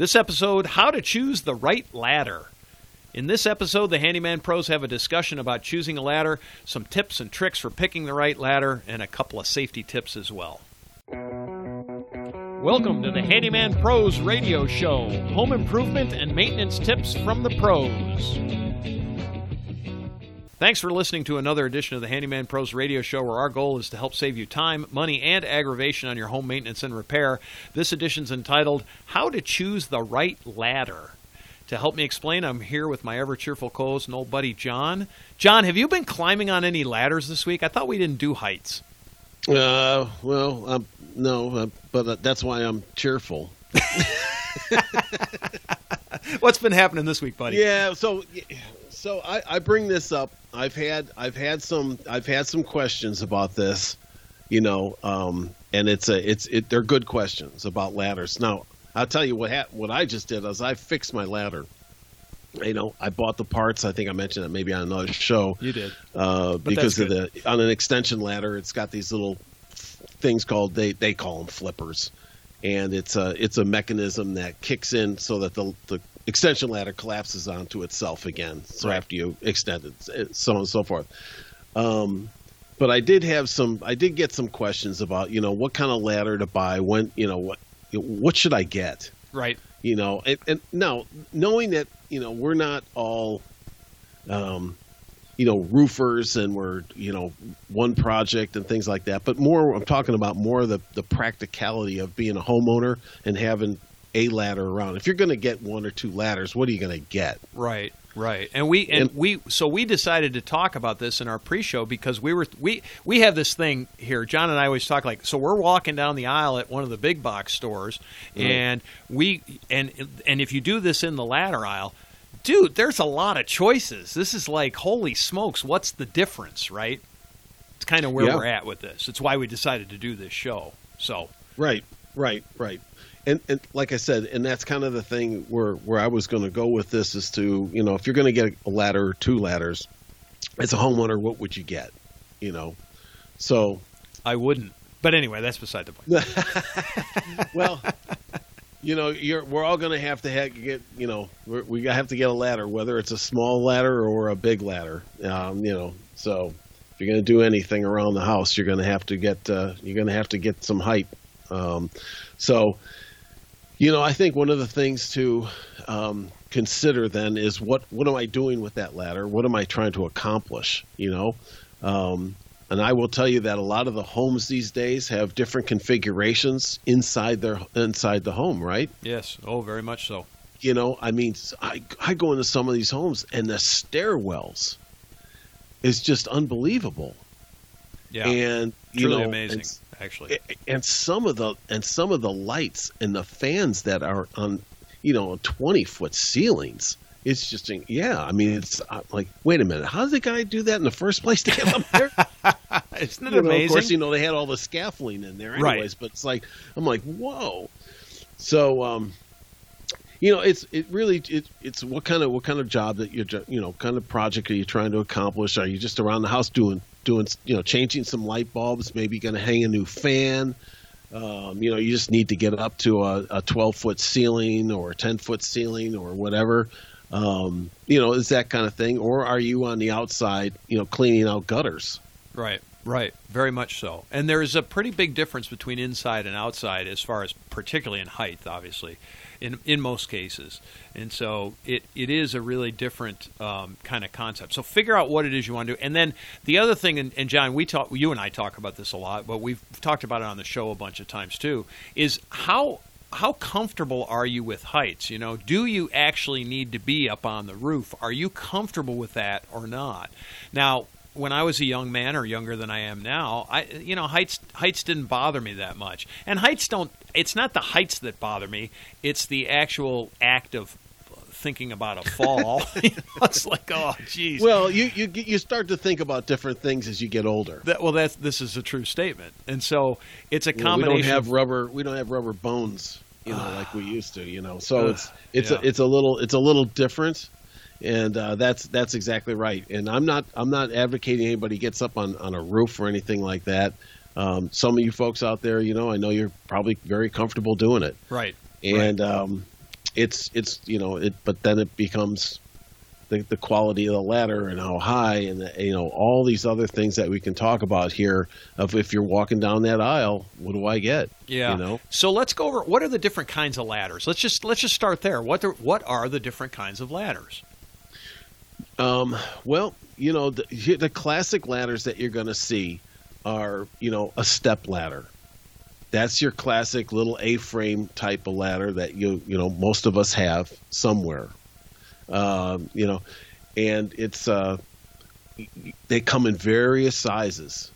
This episode, how to choose the right ladder. In this episode, the Handyman Pros have a discussion about choosing a ladder, some tips and tricks for picking the right ladder, and a couple of safety tips as well. Welcome to the Handyman Pros radio show home improvement and maintenance tips from the pros. Thanks for listening to another edition of the Handyman Pros radio show, where our goal is to help save you time, money, and aggravation on your home maintenance and repair. This edition's entitled How to Choose the Right Ladder. To help me explain, I'm here with my ever cheerful co host and old buddy John. John, have you been climbing on any ladders this week? I thought we didn't do heights. Uh, well, um, no, uh, but that's why I'm cheerful. What's been happening this week, buddy? Yeah, so so I, I bring this up. I've had I've had some I've had some questions about this, you know, um, and it's a it's it they're good questions about ladders. Now I'll tell you what ha- what I just did is I fixed my ladder. You know, I bought the parts. I think I mentioned it maybe on another show. You did uh, because of the on an extension ladder. It's got these little things called they they call them flippers, and it's a it's a mechanism that kicks in so that the the extension ladder collapses onto itself again. So right. after you extend it, so on and so forth. Um, but I did have some. I did get some questions about you know what kind of ladder to buy. When you know what what should I get? Right. You know, and, and now knowing that you know we're not all, um, you know, roofers and we're you know one project and things like that. But more, I'm talking about more the the practicality of being a homeowner and having a ladder around. If you're going to get one or two ladders, what are you going to get? Right. Right, and we and, and, we so we decided to talk about this in our pre-show because we were we we have this thing here. John and I always talk like so. We're walking down the aisle at one of the big box stores, right. and we and and if you do this in the ladder aisle, dude, there's a lot of choices. This is like holy smokes, what's the difference, right? It's kind of where yeah. we're at with this. It's why we decided to do this show. So right, right, right and, and like I said, and that's kind of the thing where where I was going to go with this is to you know if you're going to get a ladder or two ladders, as a homeowner, what would you get? You know, so I wouldn't. But anyway, that's beside the point. well, you know, you're we're all going to have to have, get you know we have to get a ladder, whether it's a small ladder or a big ladder. Um, you know, so if you're going to do anything around the house, you're going to have to get uh, you're going to have to get some height. Um, so you know, I think one of the things to um, consider then is what what am I doing with that ladder? What am I trying to accomplish? You know, um, and I will tell you that a lot of the homes these days have different configurations inside their inside the home, right? Yes. Oh, very much so. You know, I mean, I I go into some of these homes and the stairwells is just unbelievable. Yeah. And you Truly know, amazing. Actually. And some of the and some of the lights and the fans that are on, you know, twenty foot ceilings. It's just, yeah. I mean, it's like, wait a minute, how did the guy do that in the first place to get up there? Isn't it you amazing? Of course, you know they had all the scaffolding in there, anyways. Right. But it's like, I'm like, whoa. So, um, you know, it's it really it, it's what kind of what kind of job that you're you know kind of project are you trying to accomplish? Are you just around the house doing doing you know changing some light bulbs maybe going to hang a new fan. Um, you know you just need to get up to a, a 12 foot ceiling or a 10 foot ceiling or whatever. Um, you know is that kind of thing. Or are you on the outside you know cleaning out gutters? Right right very much so and there's a pretty big difference between inside and outside as far as particularly in height obviously in in most cases. And so it, it is a really different um, kind of concept. So figure out what it is you want to do. And then the other thing, and, and John, we talk, you and I talk about this a lot, but we've talked about it on the show a bunch of times too. Is how how comfortable are you with heights? You know, do you actually need to be up on the roof? Are you comfortable with that or not? Now, when I was a young man or younger than I am now, I you know heights heights didn't bother me that much. And heights don't. It's not the heights that bother me. It's the actual act of thinking about a fall. it's like, oh, geez. Well, you, you you start to think about different things as you get older. That, well, that's this is a true statement, and so it's a combination. we don't have rubber. We don't have rubber bones, you know, like we used to. You know, so uh, it's it's yeah. a, it's a little it's a little different and uh, that's that's exactly right. And I'm not I'm not advocating anybody gets up on, on a roof or anything like that. Um, some of you folks out there, you know, I know you're probably very comfortable doing it, right? And right. Um, it's it's you know it, but then it becomes the, the quality of the ladder and how high and the, you know all these other things that we can talk about here of if you're walking down that aisle what do i get Yeah. you know So let's go over what are the different kinds of ladders. Let's just let's just start there. What what are the different kinds of ladders? Um, well you know the, the classic ladders that you're going to see are you know a step ladder that's your classic little a-frame type of ladder that you you know most of us have somewhere um, you know and it's uh, they come in various sizes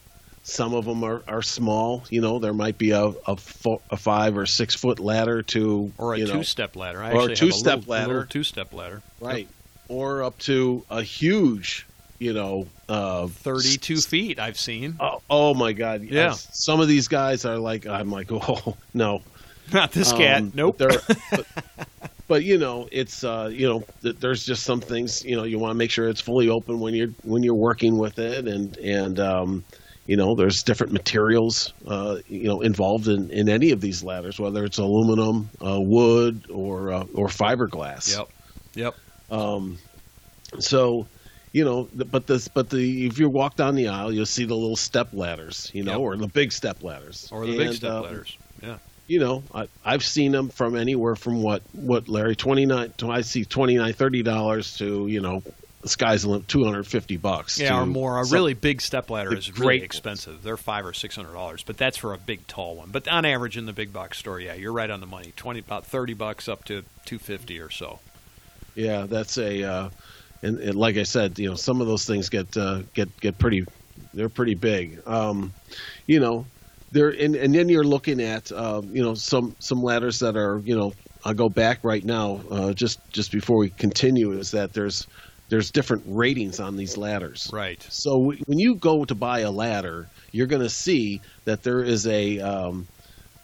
some of them are, are small you know there might be a, a, fo- a five or six foot ladder to Or a you know, two-step ladder? I or a two-step little- ladder. two-step ladder. right or up to a huge you know uh, s- feet. I've seen. Oh, oh my God! Yeah. Yes. Some of these guys are like, I'm like, oh no, Not this Um, cat. Nope. they're- but, but you know, it's uh, you know, th- there's just some things you know you want to make sure it's fully open when you're when you're working with it, and and um, you know, there's different materials uh, you know involved in, in any of these ladders, whether it's aluminum, uh, wood, or uh, or fiberglass. Yep. Yep. Um, so, you know, but this, but the if you walk down the aisle, you'll see the little step ladders, you know, Yep. or the big step ladders, Or the big step um, ladders. Yeah. You know, I, I've seen them from anywhere from what what Larry twenty nine. I see twenty nine thirty dollars to you know, the sky's the limit two hundred fifty bucks. Yeah, or more. A some- really big step ladder is really ones. expensive. They're five or six hundred dollars, but that's for a big tall one. But on average, in the big box store, yeah, you're right on the money. Twenty, about thirty bucks up to two fifty or so. Yeah, that's a, uh, and, and like I said, you know, some of those things get uh, get get pretty, they're pretty big. Um, you know, there, and, and then you're looking at, uh, you know, some some ladders that are, you know, I'll go back right now, uh, just just before we continue, is that there's there's different ratings on these ladders. Right. So w- when you go to buy a ladder, you're going to see that there is a um,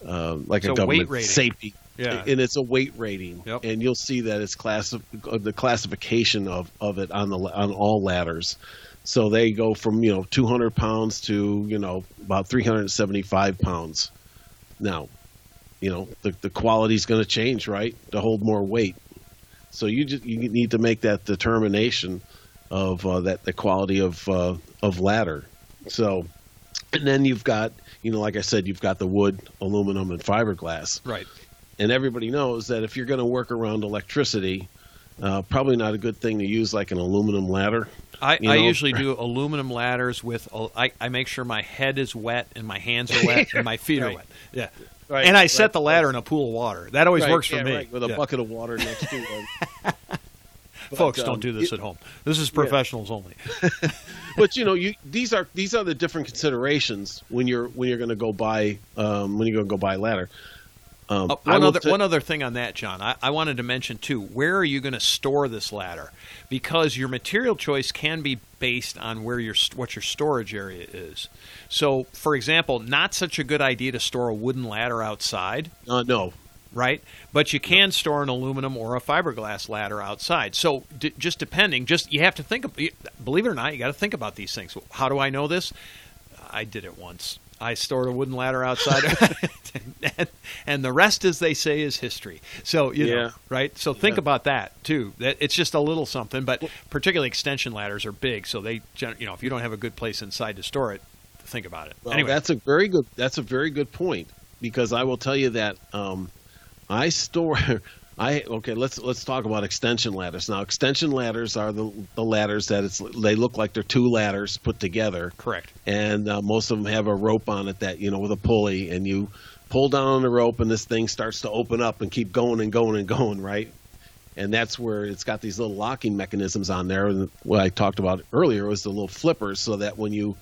uh, like It's a a government weight rating. safety, Yeah. and it's a weight rating, Yep. and you'll see that it's class the classification of, of it on the on all ladders. So they go from you know 200 pounds to you know about 375 pounds. Now, you know the the quality's going to change, right, to hold more weight. So you just you need to make that determination of uh, that the quality of uh, of ladder. So, and then you've got you know like I said, you've got the wood, aluminum, and fiberglass Right. And everybody knows that if you're going to work around electricity, uh, probably not a good thing to use like an aluminum ladder. I, You I usually do aluminum ladders with. I, I make sure my head is wet and my hands are wet and my feet are wet. Yeah. Right, and I set the ladder in a pool of water. That always Right, works for yeah, me. right, with a Yeah. bucket of water next to it. But, Folks, um, don't do this it- at home. This is professionals only. but you know, you these are these are the different considerations when you're when you're going to go buy um, when you're going to go buy a ladder. Um, I one other t- one other thing on that, John. I, I wanted to mention too. Where are you going to store this ladder? Because your material choice can be based on where your what your storage area is. So, for example, not such a good idea to store a wooden ladder outside, uh, no, right? But you can store an aluminum or a fiberglass ladder outside. So, d- just depending, just you have to think. Believe it or not, you got to think about these things. How do I know this? I did it once. I stored a wooden ladder outside, and, and the rest, as they say, is history. So you know, right? So think Yeah. about that too. That it's just a little something, but particularly extension ladders are big, so they, you know, if you don't have a good place inside to store it, think about it. Well, anyway, that's a very good. That's a very good point because I will tell you that um, I store. I okay. Let's let's talk about extension ladders now. Extension ladders are the the ladders that it's they look like they're two ladders put together, correct. and uh, most of them have a rope on it that you know with a pulley, and you pull down on the rope, and this thing starts to open up and keep going and going and going, right? And that's where it's got these little locking mechanisms on there. And what I talked about earlier was the little flippers, so that when you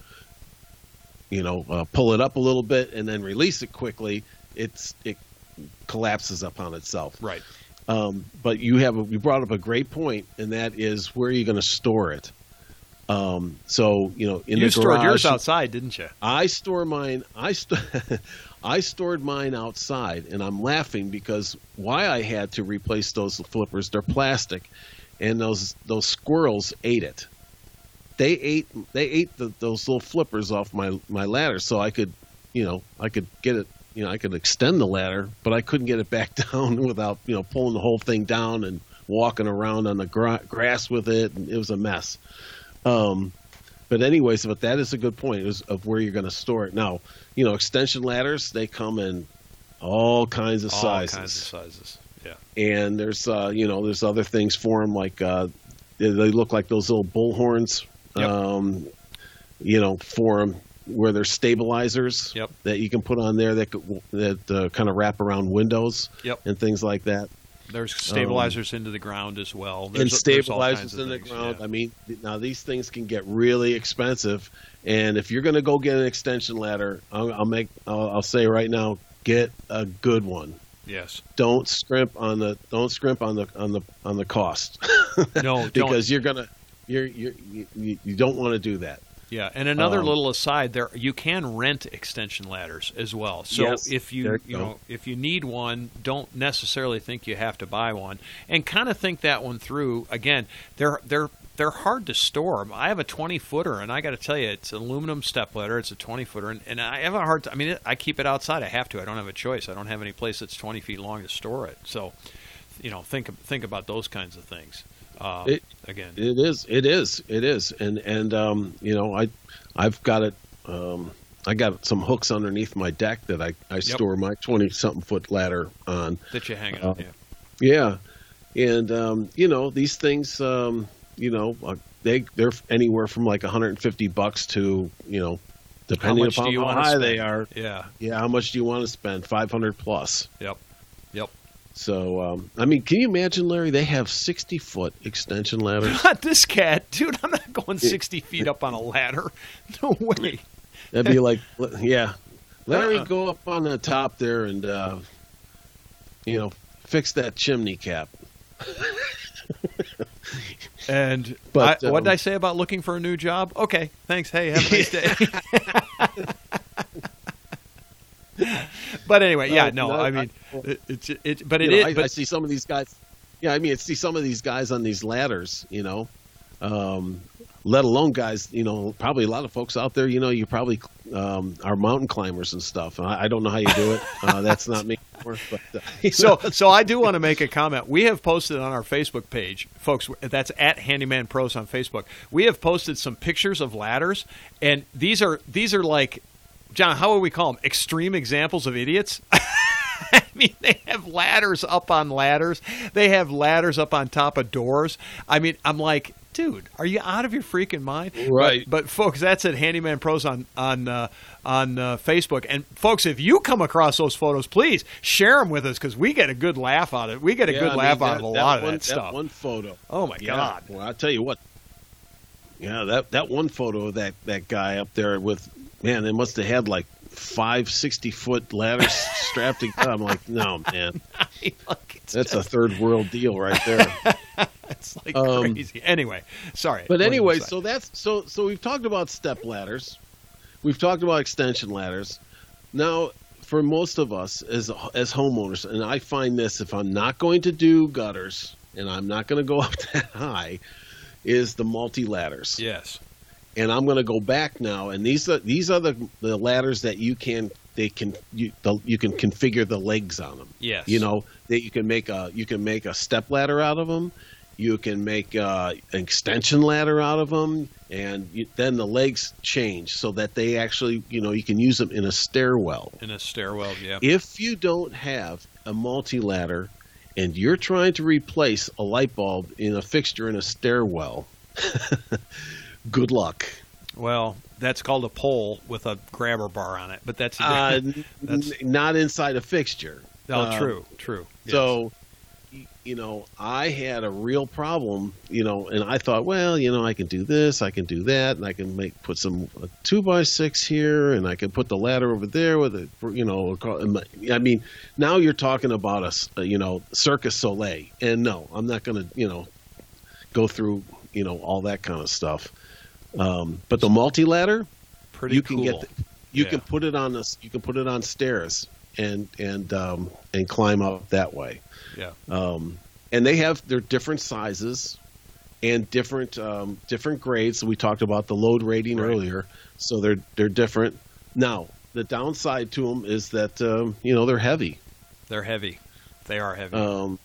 you know, uh, pull it up a little bit and then release it quickly, it's it collapses upon itself. Right. Um, but you have a, you brought up a great point, and that is where are you going to store it? Um, so you know, in you the stored garage, yours outside, didn't you? I store mine. I st- I stored mine outside, and I'm laughing because why I had to replace those flippers? They're plastic, and those those squirrels ate it. They ate they ate the, those little flippers off my my ladder, so I could, you know, I could get it, you know I could extend the ladder, but I couldn't get it back down without you know pulling the whole thing down and walking around on the gra- grass with it, and it was a mess. Um, but anyways, but that is a good point is of where you're going to store it. Now, you know, extension ladders they come in all kinds of All sizes, All kinds of sizes. Yeah. and there's uh, you know there's other things for them like uh, they, they look like those little bullhorns, Yep. um, you know, for 'em where there's stabilizers Yep. that you can put on there that could, that uh, kind of wrap around windows Yep. and things like that. There's stabilizers into the ground as well. and There's, kinds stabilizers in the things, ground. yeah. I mean, now these things can get really expensive, and if you're going to go get an extension ladder, I'll, I'll make I'll, I'll say right now, get a good one. Yes. Don't scrimp on the don't scrimp on the on the on the cost No, don't. because you're gonna you're, you're you, you don't want to do that. Yeah, and another Um, little aside there, you can rent extension ladders as well. So Yes, if you you go. know if you need one, don't necessarily think you have to buy one, and kind of think that one through. Again, they're they're they're hard to store. I have a 20 footer, and I got to tell you, it's an aluminum step ladder. It's a 20 footer, and, and I have a hard. T- I mean, I keep it outside. I have to. I don't have a choice. I don't have any place that's 20 feet long to store it. So, you know, think think about those kinds of things. Uh, It- again, It is it is it is, and and um, you know I I've got it. Um, I got some hooks underneath my deck that I, I store my twenty something foot ladder on. that you hang it uh, on. Yeah. Yeah, and um, you know these things, um, you know, uh, they they're anywhere from like 150 bucks to you know, depending do upon how high spend? they are. Yeah. Yeah, how much do you want to spend? 500 plus. Yep. So um, I mean, can you imagine, Larry? They have 60 foot extension ladders. Not this cat, dude. I'm not going 60 feet up on a ladder. No way. That'd be like, yeah, Larry, Uh-uh. go up on the top there and uh, you know fix that chimney cap. And But, I, what did um, I say about looking for a new job? Okay, thanks. Hey, have a nice day. but anyway, yeah, no, I mean, I- it, it's it, but it is. know, I, but I see some of these guys. Yeah, I mean, I see some of these guys on these ladders. You know, um, let alone guys. You know, probably a lot of folks out there. You know, you probably um, are mountain climbers and stuff. I, I don't know how you do it. Uh, that's not me. But, uh, so know, so I do want to make a comment. We have posted on our Facebook page, folks. That's at Handyman Pros on Facebook. We have posted some pictures of ladders, and these are these are like, John. How would we call them? Extreme examples of idiots. I mean, they have ladders up on ladders. They have ladders up on top of doors. I mean, I'm like, dude, are you out of your freaking mind? Right. But, but folks, that's at Handyman Pros on on uh, on uh, Facebook. And folks, if you come across those photos, please share them with us because we get a good laugh out of it. We get a yeah, good I mean, laugh that- out of a lot one, of that stuff. one photo. oh my Yeah. god! Well, I'll tell you what. Yeah, that that one photo of that that guy up there with man, they must have had like five 60 foot ladders strapped together. I'm like, no, man, it's, that's a third world deal right there. it's like um, crazy. Anyway, sorry. But anyway, so that's so so we've talked about step ladders, we've talked about extension ladders. Now, for most of us as as homeowners, and I find this if I'm not going to do gutters and I'm not going to go up that high, is the multi ladders. yes, And I'm going to go back now, and these are these are the the ladders that you can they can you the, you can configure the legs on them. yes, You know that you can make a you can make a step ladder out of them. You can make uh, an extension ladder out of them, and you, then the legs change so that they actually you know you can use them in a stairwell. in a stairwell. Yeah, If you don't have a multi ladder and you're trying to replace a light bulb in a fixture in a stairwell, good luck. well, that's called a pole with a grabber bar on it. But that's, Uh, That's- n- not inside a fixture. oh, uh, true, true. Yes. So, you know, I had a real problem, you know, and I thought, well, you know, I can do this, I can do that, and I can make put some a two by six here, and I can put the ladder over there with it, you know. I mean, now you're talking about a, you know, Circus Soleil, and no, I'm not going to, you know, go through, you know, all that kind of stuff. Um, but the multi ladder, pretty you can cool. get the, you Yeah. can put it on this you can put it on stairs and and um, and climb up that way yeah, um, and they have their different sizes and different um, different grades so we talked about the load rating Right. earlier so they're they're different now the downside to them is that um, you know they're heavy. They're heavy. They are heavy. Um,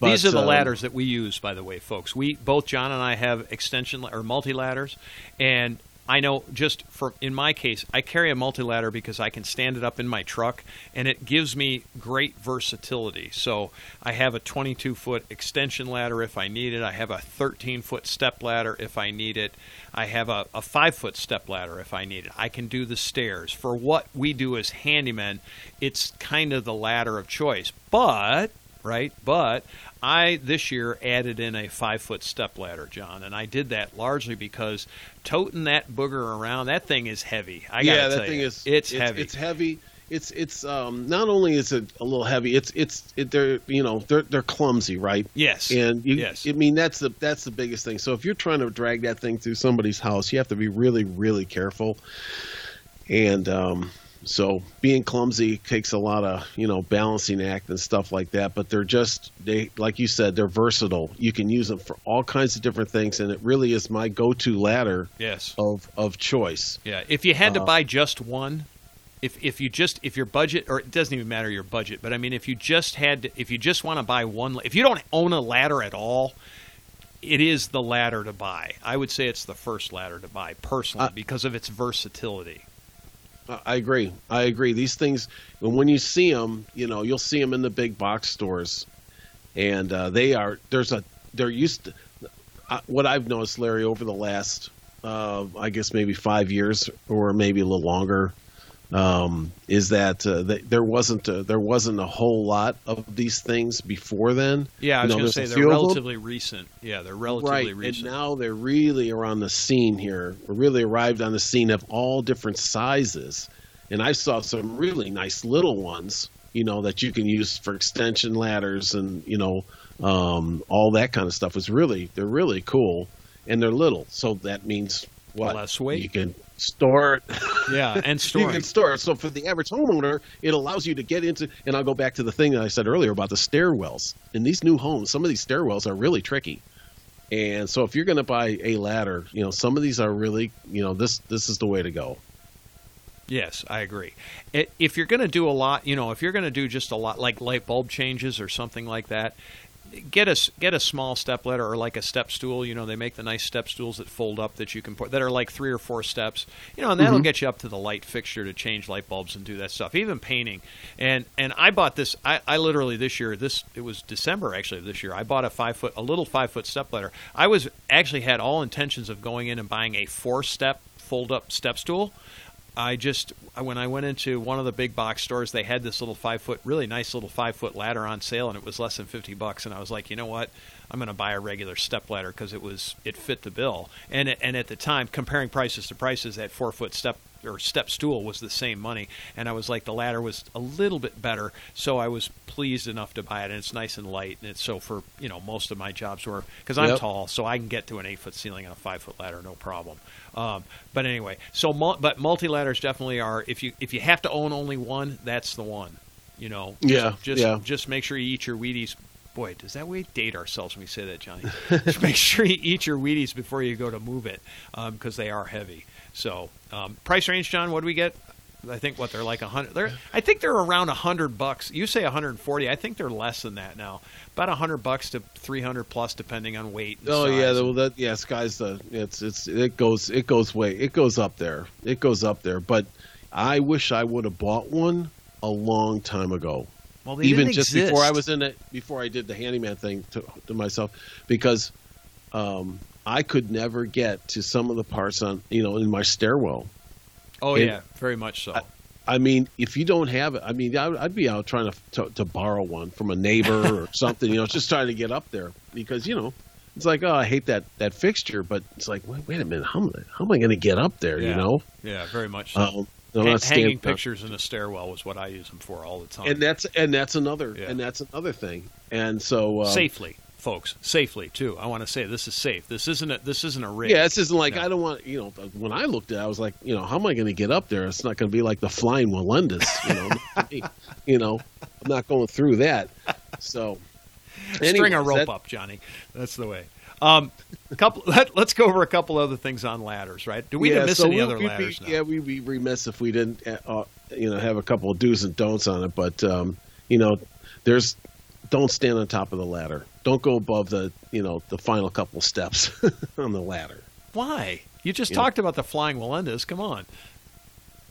These are the um, ladders that we use, by the way, folks. We both John and I have extension or multi ladders, and I know just for in my case, I carry a multi ladder because I can stand it up in my truck, and it gives me great versatility. So I have a 22 foot extension ladder if I need it. I have a 13 foot step ladder if I need it. I have a, a five foot step ladder if I need it. I can do the stairs. For what we do as handymen, it's kind of the ladder of choice. But right? But I this year added in a five foot step ladder, John, and I did that largely because toting that booger around, that thing is heavy. I yeah, that thing you, is it's, heavy. It's heavy. It's it's um not only is it a little heavy, it's it's it, they're you know they're they're clumsy, right? yes, And you, yes, I mean that's the that's the biggest thing. So if you're trying to drag that thing through somebody's house, you have to be really really careful. And um, so being clumsy takes a lot of you know balancing act and stuff like that. But they're just they like you said they're versatile. You can use them for all kinds of different things, and it really is my go-to ladder yes, of of choice. yeah. If you had to Uh, buy just one. If, if you just if your budget or it doesn't even matter your budget but I mean if you just had to, if you just want to buy one if you don't own a ladder at all it is the ladder to buy. I would say it's the first ladder to buy personally Uh, because of its versatility. I- agree. I agree. These things, when you see them, you know, you'll see them in the big box stores, and uh, they are. There's a. They're used. To, uh, what I've noticed, Larry, over the last, uh, I guess maybe five years or maybe a little longer, um, is that uh, th- there wasn't a, there wasn't a whole lot of these things before then. Yeah, I You was know, going to say they're few of them. relatively recent. Yeah, they're relatively right, recent. and now they're really are on the scene here. Really arrived on the scene of all different sizes, and I saw some really nice little ones. You know that you can use for extension ladders and you know um, all that kind of stuff. Is really they're really cool, and they're little, so that means what Less weight. You can store it. yeah, and store. you can store it. So for the average homeowner, it allows you to get into. And I'll go back to the thing that I said earlier about the stairwells. In these new homes, some of these stairwells are really tricky. And so if you're going to buy a ladder, you know some of these are really, you know, this this is the way to go. Yes, I agree. If you're going to do a lot, you know, if you're going to do just a lot like light bulb changes or something like that, get a get a small step ladder or like a step stool. You know, they make the nice step stools that fold up that you can put that are like three or four steps. You know, and that'll Mhm. get you up to the light fixture to change light bulbs and do that stuff. Even painting. And and I bought this. I, I literally this year. This it was December actually of this year. I bought a five foot a little five foot step ladder. I was actually had all intentions of going in and buying a four step fold up step stool. I just when I went into one of the big box stores, they had this little five foot, really nice little five foot ladder on sale, and it was less than fifty bucks. And I was like, you know what, I'm going to buy a regular step ladder because it was it fit the bill. And and at the time, comparing prices to prices, that four foot step or step stool was the same money, and I was like, the ladder was a little bit better, so I was pleased enough to buy it. And it's nice and light, and it's so for you know most of my jobs were because I'm Yep. tall, so I can get to an eight foot ceiling on a five foot ladder, no problem. Um, but anyway, so mul- but multi ladders definitely are. If you if you have to own only one, that's the one. You know. Yeah, Just yeah. just make sure you eat your Wheaties. Boy, does that we date ourselves when we say that, Johnny? just make sure you eat your Wheaties before you go to move it, because they are heavy. So um, price range, John. What do we get? I think what they're like a hundred. They're I think they're around a hundred bucks. You say 140. I think they're less than that now. About a hundred bucks to 300 plus, depending on weight. And Oh size. yeah, the, that yeah, sky's the it's it's it goes it goes way it goes up there. It goes up there. But I wish I would have bought one a long time ago. well, they even didn't just exist. before I was in it, before I did the handyman thing to, to myself, because um, I could never get to some of the parts on you know in my stairwell. Oh and- yeah, very much so. I mean, if you don't have it, I mean, I, I'd be out trying to, to to borrow one from a neighbor or something, you know, just trying to get up there because you know it's like, oh, I hate that that fixture, but it's like, wait, wait a minute, how am I, how am I going to get up there? Yeah. You know, yeah, very much so. um, I'm not hanging pictures in a stairwell was what I use them for all the time. and that's and that's another Yeah. and that's another thing, and so uh, safely, folks, safely too. I want to say this is safe. This isn't a this isn't a rig. Yeah, this isn't like No. I don't want you know. When I looked at, it, I was like, you know, how am I going to get up there? It's not going to be like the flying Wallendas, you know. you know, I'm not going through that. So, String a rope that- up, Johnny. That's the way. Um, a couple. Let, us go over a couple other things on ladders, right? Do we yeah, miss so any we, other ladders? Be, yeah, we'd be remiss if we didn't, uh, you know, have a couple of do's and don'ts on it. But um, you know, there's don't stand on top of the ladder. Don't go above the, you know, the final couple steps on the ladder. Why? You just You talked about the flying Wallendas. Come on.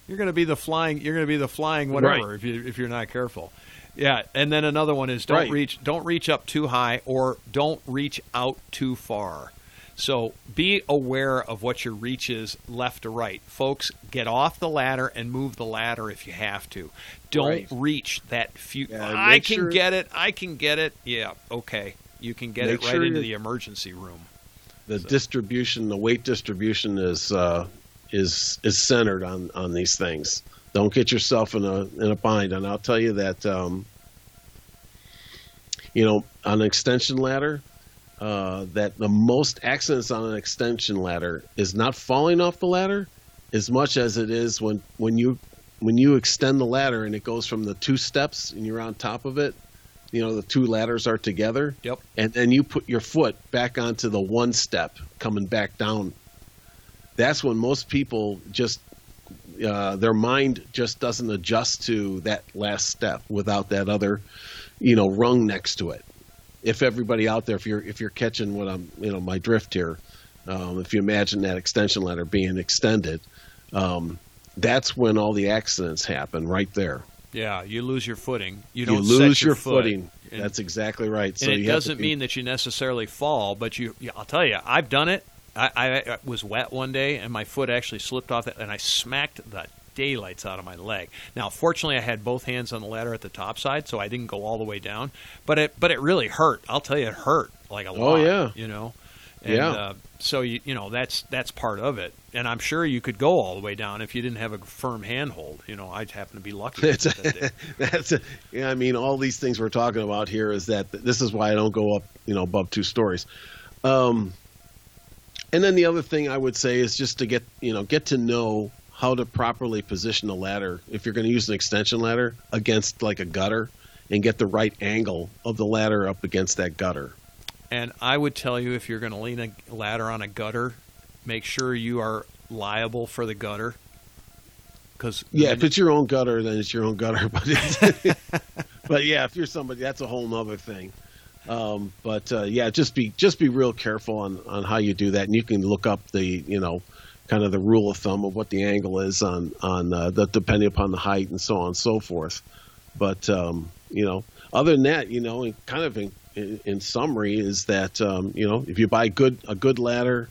You're going to be the flying. You're going to be the flying whatever Right. if you if you're not careful. Yeah, and then another one is don't Right. reach don't reach up too high or don't reach out too far. So be aware of what your reach is left to right. Folks, get off the ladder and move the ladder if you have to. Don't Right. reach that few Yeah, I can sure- get it. I can get it. Yeah, okay. You can get Make it right sure into the emergency room. The distribution, the weight distribution is uh, is is centered on on these things. Don't get yourself in a in a bind. And I'll tell you that, um, you know, on an extension ladder, uh, that the most accidents on an extension ladder is not falling off the ladder, as much as it is when when you when you extend the ladder and it goes from the two steps and you're on top of it. You know, the two ladders are together Yep. and then you put your foot back onto the one step coming back down that's when most people just uh, their mind just doesn't adjust to that last step without that other you know rung next to it if everybody out there if you're if you're catching what i'm you know my drift here um, if you imagine that extension ladder being extended um, that's when all the accidents happen right there Yeah, you lose your footing. You you, don't lose set your, foot. footing And- that's exactly right so it you doesn't be- mean that you necessarily fall, but you. I'll tell you, I've done it. I, I, was wet one day, and my foot actually slipped off it, and I smacked the daylights out of my leg. Now, fortunately, I had both hands on the ladder at the top side, so I didn't go all the way down. But it, but it really hurt. I'll tell you, it hurt like a Oh, lot. yeah. you know. And, Yeah. Uh, so you you know that's that's part of it, and I'm sure you could go all the way down if you didn't have a firm handhold. You know, I happen to be lucky. It's that day. that's a, yeah. I mean, all these things we're talking about here is that this is why I don't go up, you know, above two stories. Um, and then the other thing I would say is just to get, you know, get to know how to properly position a ladder if you're going to use an extension ladder against like a gutter, and get the right angle of the ladder up against that gutter. And I would tell you if you're going to lean a ladder on a gutter, make sure you are liable for the gutter. Because Yeah, if it's your own gutter, then it's your own gutter. But it's, but yeah, if you're somebody, that's a whole nother thing. Um, but uh, yeah, just be just be real careful on on how you do that, and you can look up the you know kind of the rule of thumb of what the angle is on on uh, the depending upon the height and so on and so forth. But um, you know, other than that, you know, kind of in, in, in summary, is that um, you know if you buy good a good ladder,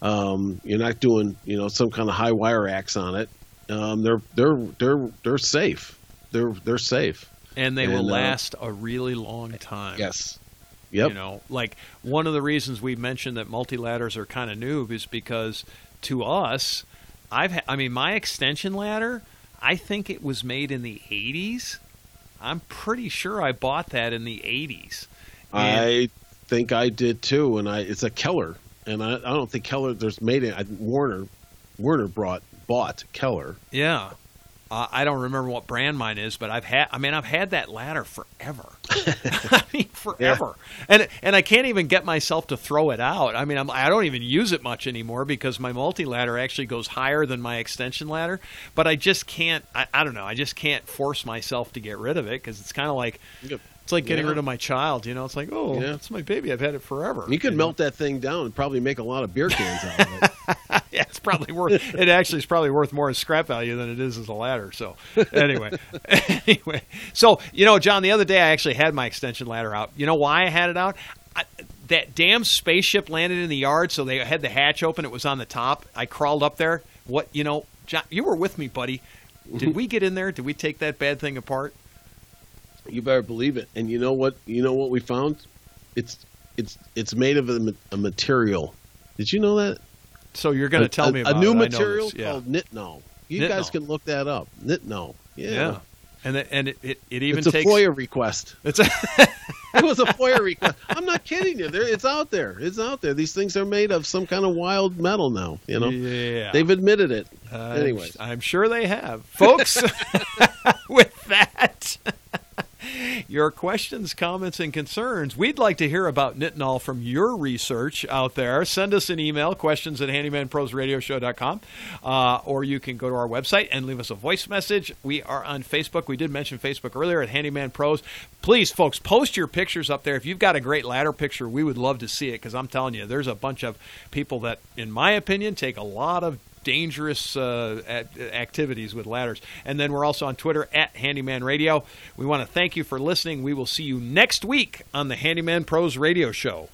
um, you're not doing you know some kind of high wire axe on it. Um, they're they're they're they're safe. They're they're safe. and they and, will uh, last a really long time. Yes. Yep. You know, like one of the reasons we mentioned that multi ladders are kind of new is because to us, I've ha- I mean my extension ladder, I think it was made in the 80s. I'm pretty sure I bought that in the 80s. And- I think I did too, and I it's a Keller, and I, I don't think Keller. There's made it. I, Werner Werner brought bought Keller. Yeah. Uh, I don't remember what brand mine is, but I've had. I mean, I've had that ladder forever. I mean, forever, and and I can't even get myself to throw it out. I mean, I'm, I don't even use it much anymore because my multi ladder actually goes higher than my extension ladder. But I just can't. I, I don't know. I just can't force myself to get rid of it because it's kind of like Yep. it's like getting Yeah. rid of my child. You know, it's like oh, Yeah. it's my baby. I've had it forever. You could know? melt that thing down and probably make a lot of beer cans out of it. yeah, it's probably worth. It actually is probably worth more as scrap value than it is as a ladder. So, anyway, anyway, so you know, John, the other day I actually had my extension ladder out. You know why I had it out? I, that damn spaceship landed in the yard, so they had the hatch open. It was on the top. I crawled up there. What you know, John? You were with me, buddy. Did we get in there? Did we take that bad thing apart? You better believe it. And you know what? You know what we found? It's it's it's made of a, a material. Did you know that? So you're going to tell a, me a about new it. Material yeah. called Nitinol. You Nitinol. guys can look that up. Nitinol. yeah. Yeah. And it, and it, it, it even It's a takes FOIA request. it's a It was a FOIA request. I'm not kidding you. There, it's out there. It's out there. These things are made of some kind of wild metal now. You know, yeah. they've admitted it. I'm- Anyways. I'm sure they have, folks. with that, your questions, comments, and concerns. We'd like to hear about Nitinol from your research out there. Send us an email, questions at handymanprosradioshow.com, uh, or you can go to our website and leave us a voice message. We are on Facebook. We did mention Facebook earlier at Handyman Pros. Please, folks, post your pictures up there. If you've got a great ladder picture, we would love to see it because I'm telling you, there's a bunch of people that, in my opinion, take a lot of dangerous uh, at, activities with ladders. And then we're also on Twitter at Handyman Radio. We want to thank you for listening. We will see you next week on the Handyman Pros Radio Show.